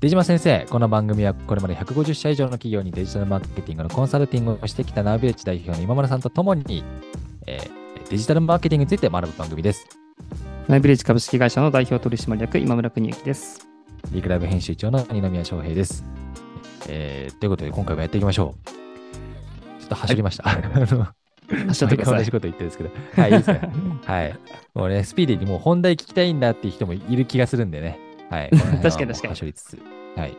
出島先生、この番組はこれまで150社以上の企業にデジタルマーケティングのコンサルティングをしてきたナビレッジ代表の今村さんとともに、えー、デジタルマーケティングについて学ぶ番組です。ナイブレッジ株式会社の代表取締役今村邦之です。リークライブ編集長の二宮翔平です。えー、ということで今回もやっていきましょう。ちょっと走りました。あの走ってください同じこと言ってるんですけど。はい、いいですね。はい。もうね、スピーディーにもう本題聞きたいんだっていう人もいる気がするんでね。はい。確かに確かに走りつつ。はい。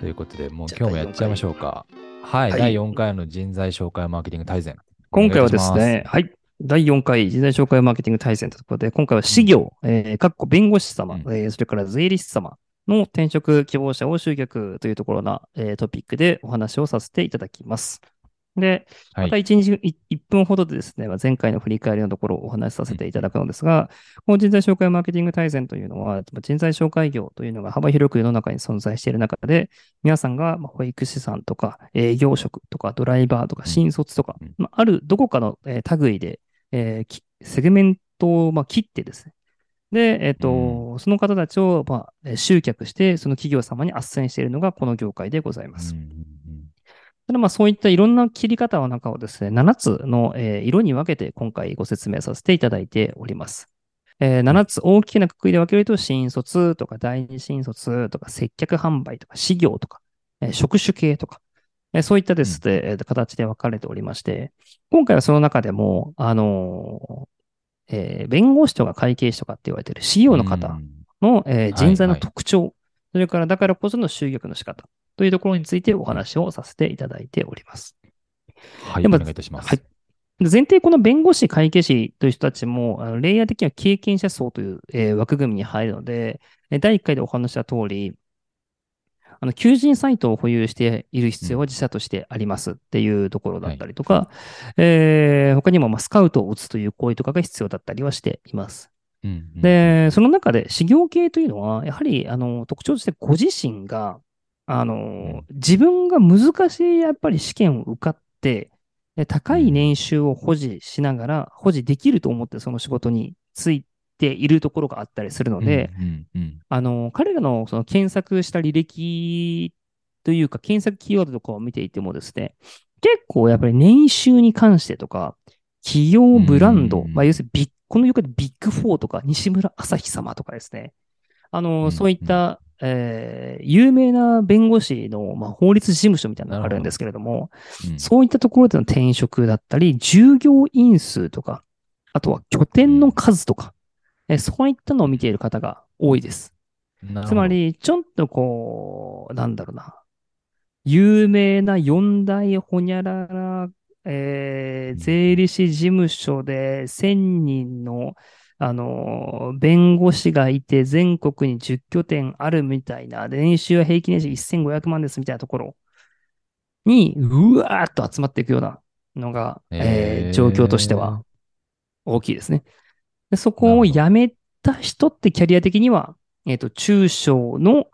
ということで、もう今日もやっちゃいましょうか。はい。はい第4回の人材紹介マーケティング大全。今回はですね、はい。第4回人材紹介マーケティング大全ということで、今回は事業、えー、かっこ弁護士様、うんえーそれから税理士様の転職希望者を集客というところな、えートピックでお話をさせていただきます。で、はい。また1日い1分ほどでですね、まあ前回の振り返りのところをお話しさせていただくのですが、この人材紹介マーケティング大全というのは、まあ人材紹介業というのが幅広く世の中に存在している中で、皆さんがまあ保育士さんとか営業職とかドライバーとかうん。新卒とか、うん。まあ、あるどこかのえー類で、えーきセグメントをまあ切ってですね、で、えっ、と、その方たちをま集客して、その企業様に斡旋しているのがこの業界でございます。うんただまあそういったいろんな切り方の中をですね、7つの、えー色に分けて今回ご説明させていただいております。えー7つ大きなくくりで分けると、新卒とか第二新卒とか接客販売とか事業とか、えー職種系とか、えーそういったですね、えー形で分かれておりまして、今回はその中でも、あのーえー弁護士とか会計士とかって言われている事業の方うん。の、えー人材のはい。はい特徴、それからだからこその集客の仕方というところについてお話をさせていただいております。はい。お願いいたします。はい。で前提この弁護士、会計士という人たちも、あのレイヤー的には経験者層という、えー枠組みに入るので、えー第1回でお話した通り、あの求人サイトを保有している必要は自社としてありますっていうところだったりとか、えー他にもまあスカウトを打つという行為とかが必要だったりはしています。うんうんうん、で、その中で、事業系というのは、やはり、あの、特徴としてご自身が、あの、自分が難しい、やっぱり試験を受かって、で高い年収を保持しながら、保持できると思ってその仕事についているところがあったりするので、うんうんうん。あの、彼らのその検索した履歴というか、検索キーワードとかを見ていてもですね、結構やっぱり年収に関してとか、企業ブランド、うん。まあ、要するにビッこのよくビッグフォーとか、西村あさひ様とかですね、あの、うん。そういった、えー有名な弁護士の、まあ、法律事務所みたいなのがあるんですけれども、うんそういったところでの転職だったり、従業員数とか、あとは拠点の数とか、えそういったのを見ている方が多いです。つま、り、ちょっとこう、なんだろうな。有名な四大ほにゃらら、えーうん税理士事務所で1000人の、あのー、弁護士がいて全国に10拠点あるみたいな、で年収は平均年収1500万ですみたいなところ。に、うわーっと集まっていくようなのが、えー状況としては大きいですね。でそこを辞めた人ってキャリア的には、えっ、と、中小の、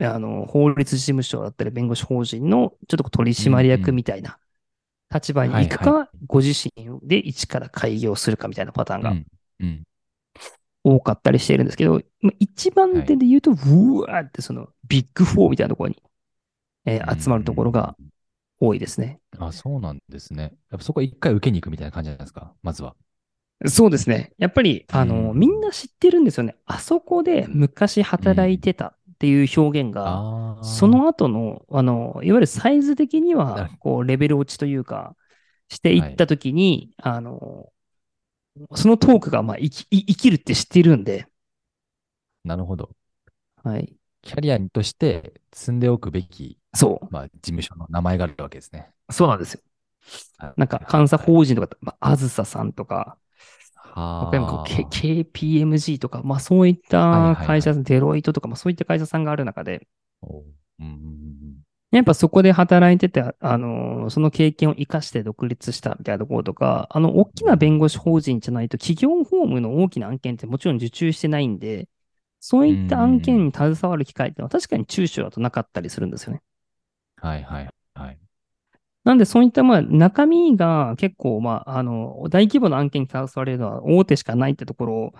あの、法律事務所だったり、弁護士法人の、ちょっと取締役みたいな立場に行くか、はいはご自身で一から開業するかみたいなパターンがうんうん多かったりしているんですけど、まあ一番手で言うと、うわーってその、ビッグフォーみたいなところに、えー集まるところが多いですね。あ、そうなんですね。やっぱそこ一回受けに行くみたいな感じなんですか？まずは。そうですね。やっぱり、あの、うんみんな知ってるんですよね。あそこで昔働いてたっていう表現が。その後の、あの、いわゆるサイズ的になはる、こう、レベル落ちというか、していったときに、あの、そのトークが、まあ、生き、い生きるって知っているんで、なるほど。はい。キャリアとして積んでおくべき、そまあ、事務所の名前があるわけですね。う。そうなんですよ。はいなんか、監査法人とか、まあ、あずささんとか、は KPMG とか、まあ、そういった会社、デロイトとか、まあ、そういった会社さんがある中で、おううんうんうんやっぱそこで働いてて、あの、その経験を活かして独立したみたいなところとか、あの、大きな弁護士法人じゃないと企業法務の大きな案件ってもちろん受注してないんで、そういった案件に携わる機会ってのは確かに中小だとなかったりするんですよね。はいはいはい。なんでそういったまあ中身が結構まあ、あの、大規模な案件に携われるのは大手しかないってところ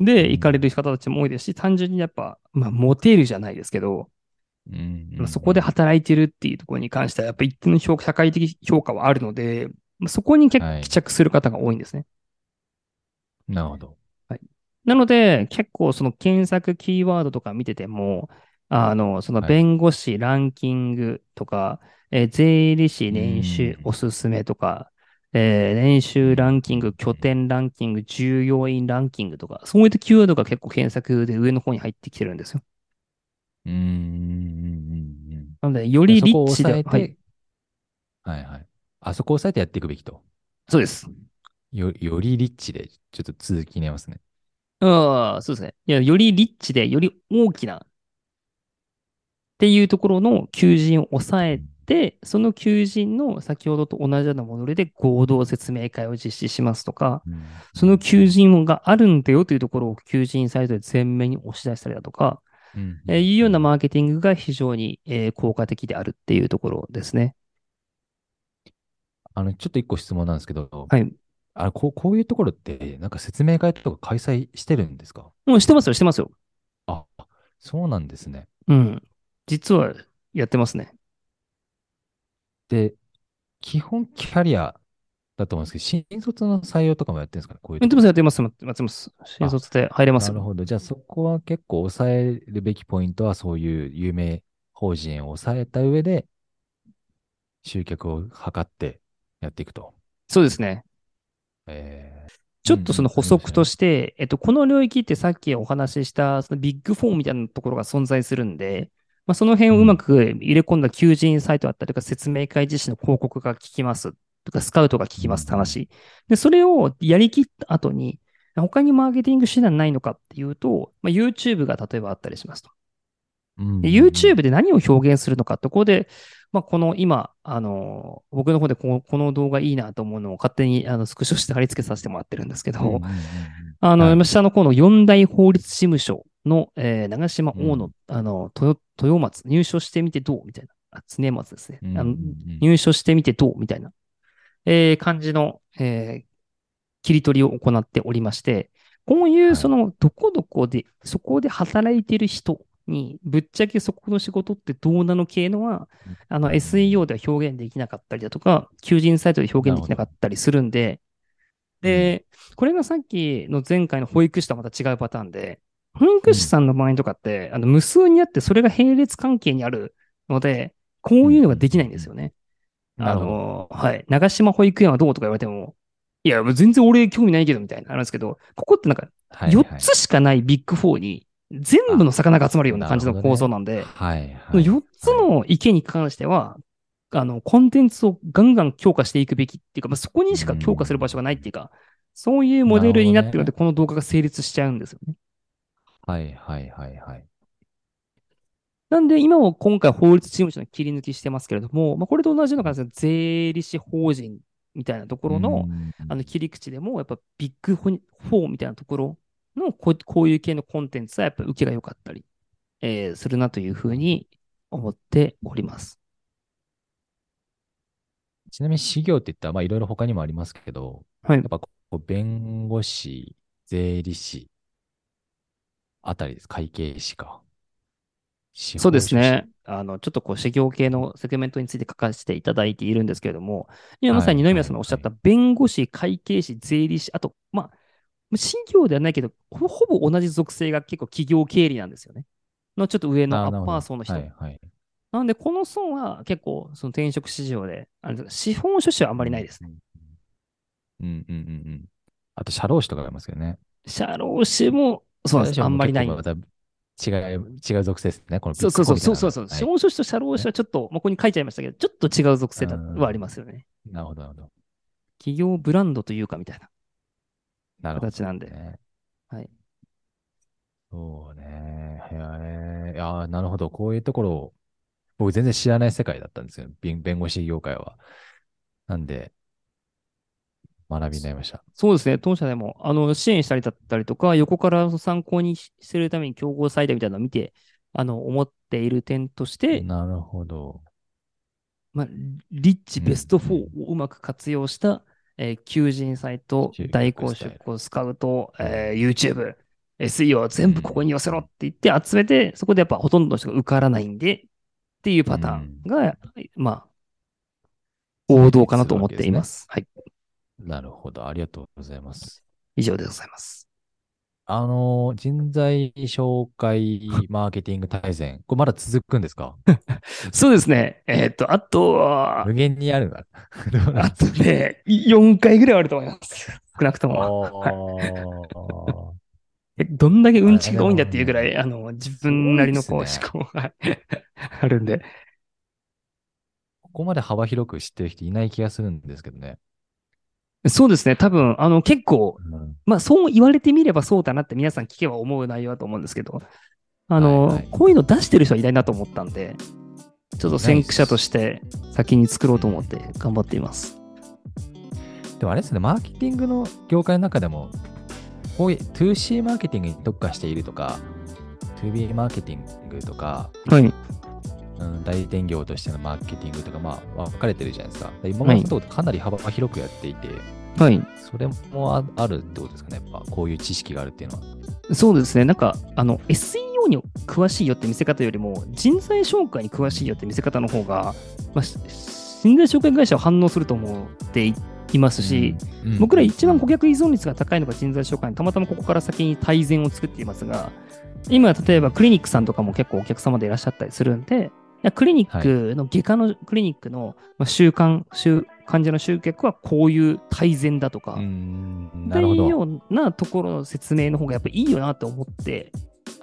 で行かれる方たちも多いですし、単純にやっぱ、まあ、モテるじゃないですけど、うんうんまあそこで働いてるっていうところに関しては、やっぱ一定の評社会的評価はあるので、まあそこに結はい構帰着する方が多いんですね。なるほど。なので、結構その検索キーワードとか見てても、あの、そのはい弁護士ランキングとか、えー税理士年収うんおすすめとか、えー年収ランキング、うん拠点ランキング、従業員ランキングとか、そういったキーワードが結構検索で上の方に入ってきてるんですよ。うんうんうんうんなので、ようん。りリッチで、はい、はいはい。あそこを抑えてやっていくべきと。そうです。よよりリッチで、ちょっと続きになりますね。ああ、そうですね。いや、よりリッチで、より大きなっていうところの求人を抑えて、その求人の先ほどと同じようなモデルで合同説明会を実施しますとか、うんその求人があるんだよというところを求人サイトで前面に押し出したりだとか、うんえーいうようなマーケティングが非常に、えー効果的であるっていうところですね。あの、ちょっと一個質問なんですけど、はい。あこうこういうところって、なんか説明会とか開催してるんですか？もうしてますよ、してますよ。あ、そうなんですね。うん。実はやってますね。で、基本キャリアだと思うんですけど、新卒の採用とかもやってるんですかね？こういうやってます、やってます、やってます。新卒で入れますよ。なるほど。じゃあそこは結構抑えるべきポイントは、そういう有名法人を抑えた上で、集客を図ってやっていくと。そうですね。えーちょっとその補足としして、えっと、この領域ってさっきお話しした、そのビッグフォーみたいなところが存在するんで、まあ、その辺をうまく入れ込んだ求人サイトだったりとか、説明会自身の広告が効きますとか、スカウトが効きますって話。で、それをやりきった後に、他にマーケティング手段ないのかっていうと、まあ、YouTube が例えばあったりしますと。で YouTube で何を表現するのかって、ここで、まあ、この今、あの、僕の方でこのこの動画いいなと思うのを勝手にあのスクショして貼り付けさせてもらってるんですけど、あの、はい下の方の四大法律事務所の、えー長島大野、あの、豊豊松、入所してみてどう？みたいな。あ、常松ですね。あの入所してみてどう？みたいな、えー感じの、えー切り取りを行っておりまして、こういはいうその、どこどこで、そこで働いてる人に、ぶっちゃけそこの仕事ってどうなの系のは、あの、SEO では表現できなかったりだとか、求人サイトで表現できなかったりするんで、で、これがさっきの前回の保育士とはまた違うパターンで、保育士さんの場合とかって、あの、無数にあって、それが並列関係にあるので、こういうのができないんですよね。あ。の、はい。長島保育園はどうとか言われても、いや、全然俺興味ないけど、みたいな、あるんですけど、ここってなんか、はいはい4つしかないビッグ4に、全部の魚が集まるような感じの構造なんで、はいはい。その4つの池に関しては、あの、コンテンツをガンガン強化していくべきっていうか、まあ、そこにしか強化する場所がないっていうか、そういうモデルになってるので、この動画が成立しちゃうんですよね。はいはいはいはい。なんで、今も今回法律事務所の切り抜きしてますけれども、まあ、これと同じような感じで、税理士法人みたいなところの、あの切り口でも、やっぱビッグフォーみたいなところのこうこういう系のコンテンツはやっぱ受けが良かったり、えーするなというふうに思っております。ちなみに、士業って言ったら、まあ、いろいろ他にもありますけど、はい。やっぱこう、弁護士、税理士、あたりです。会計士か。そうですね。。あの、ちょっとこう、士業系のセグメントについて書かせていただいているんですけれども、今まさにはい二宮さんのおっしゃった弁護士、会計士、税理士、あと、まあ、事業ではないけど、ほほぼ同じ属性が結構企業経理なんですよね。のちょっと上のアッパー層の人。はいはい。なので、この層は結構、その転職市場で、あれです資本書士はあんまりないですね。うんうんうんうん。あと、社労士とかありますよね。社労士も、そうです。あんまりない。違う、違う属性ですね。このそうそうそう、そうそうそう。フォーみたいな資本書士と社労士はちょっと、まあ、ここに書いちゃいましたけど、ちょっと違う属性はありますよね。なるほど、なるほど。企業ブランドというかみたいななるほど、形なんで。ね。はい。そうね。いやー、なるほど。こういうところを、僕全然知らない世界だったんですよ。弁弁護士業界は。なんで、学びになりました。そうですね。当社でも、あの、支援したりだったりとか、横から参考にするために競合サイトみたいなのを見て、あの、思っている点として、なるほど。まあ、リッチうんベスト4をうまく活用した、えー求人サイト代行出向、スカウト、えー YouTube、SEO 全部ここに寄せろって言って集めて、そこでやっぱほとんどの人が受からないんで、っていうパターンが、まあ、王道かなと思っています。はい。なるほど。ありがとうございます。以上でございます。あのー、人材紹介マーケティング大全。これまだ続くんですか？そうですね。えっ、と、あとは無、限にあるな んあとね、4回ぐらいはあると思います。少なくとも。えどんだけうんちくが多いんだっていうぐらい、あの、自分なりのこうす思考があるんで。ここまで幅広く知ってる人いない気がするんですけどね。そうですね。多分、あの、結構、うんまあ、そう言われてみればそうだなって皆さん聞けば思う内容だと思うんですけど、あの、はいはいこういうの出してる人はいないなと思ったんで、ちょっと先駆者として先に作ろうと思って頑張っています。でもあれですね、マーケティングの業界の中でも、こういう 2C マーケティングに特化しているとか、2B マーケティングとか、はい。うん、代理店業としてのマーケティングとか、まあ、分かれてるじゃないですか。で今までのとかなり幅広くやっていて、はい。それもああるってことですかね、やっぱこういう知識があるっていうのは。そうですね。なんか、あの、SEO に詳しいよって見せ方よりも、人材紹介に詳しいよって見せ方の方が、まあ、し人材紹介会社は反応すると思っていいますし、うん僕ら一番顧客依存率が高いのが人材紹介にたまたまここから先に大全を作っていますが、今、例えばクリニックさんとかも結構お客様でいらっしゃったりするんで、クリニックの外科のクリニックのまあ習慣、習患者の集客はこういう大全だとか、うん、というなるほど。ようなところの説明の方がやっぱいいよなと思って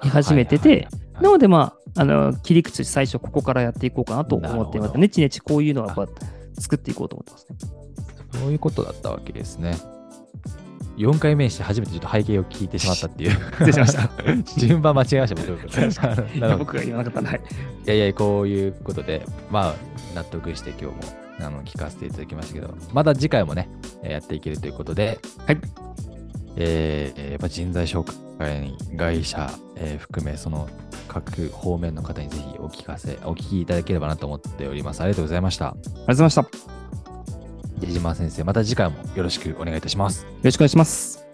い始めてて、なのでまあ、あの、切り口最初ここからやっていこうかなと思ってまたねちねちこういうのはやっぱ作っていこうと思ってますね。そういうことだったわけですね。4回目にして初めてちょっと背景を聞いてしまったっていう。失礼しました。順番間違えました、僕。い僕が言わなかったら、はい。いやいや、こういうことで、まあ、納得して今日もあの聞かせていただきましたけど、また次回もね、えーやっていけるということで、はい。えーやっぱ人材紹介会社、えー含め、その各方面の方にぜひお聞かせ、お聞きいただければなと思っております。ありがとうございました。ありがとうございました。矢島先生、また次回もよろしくお願いいたします。よろしくお願いします。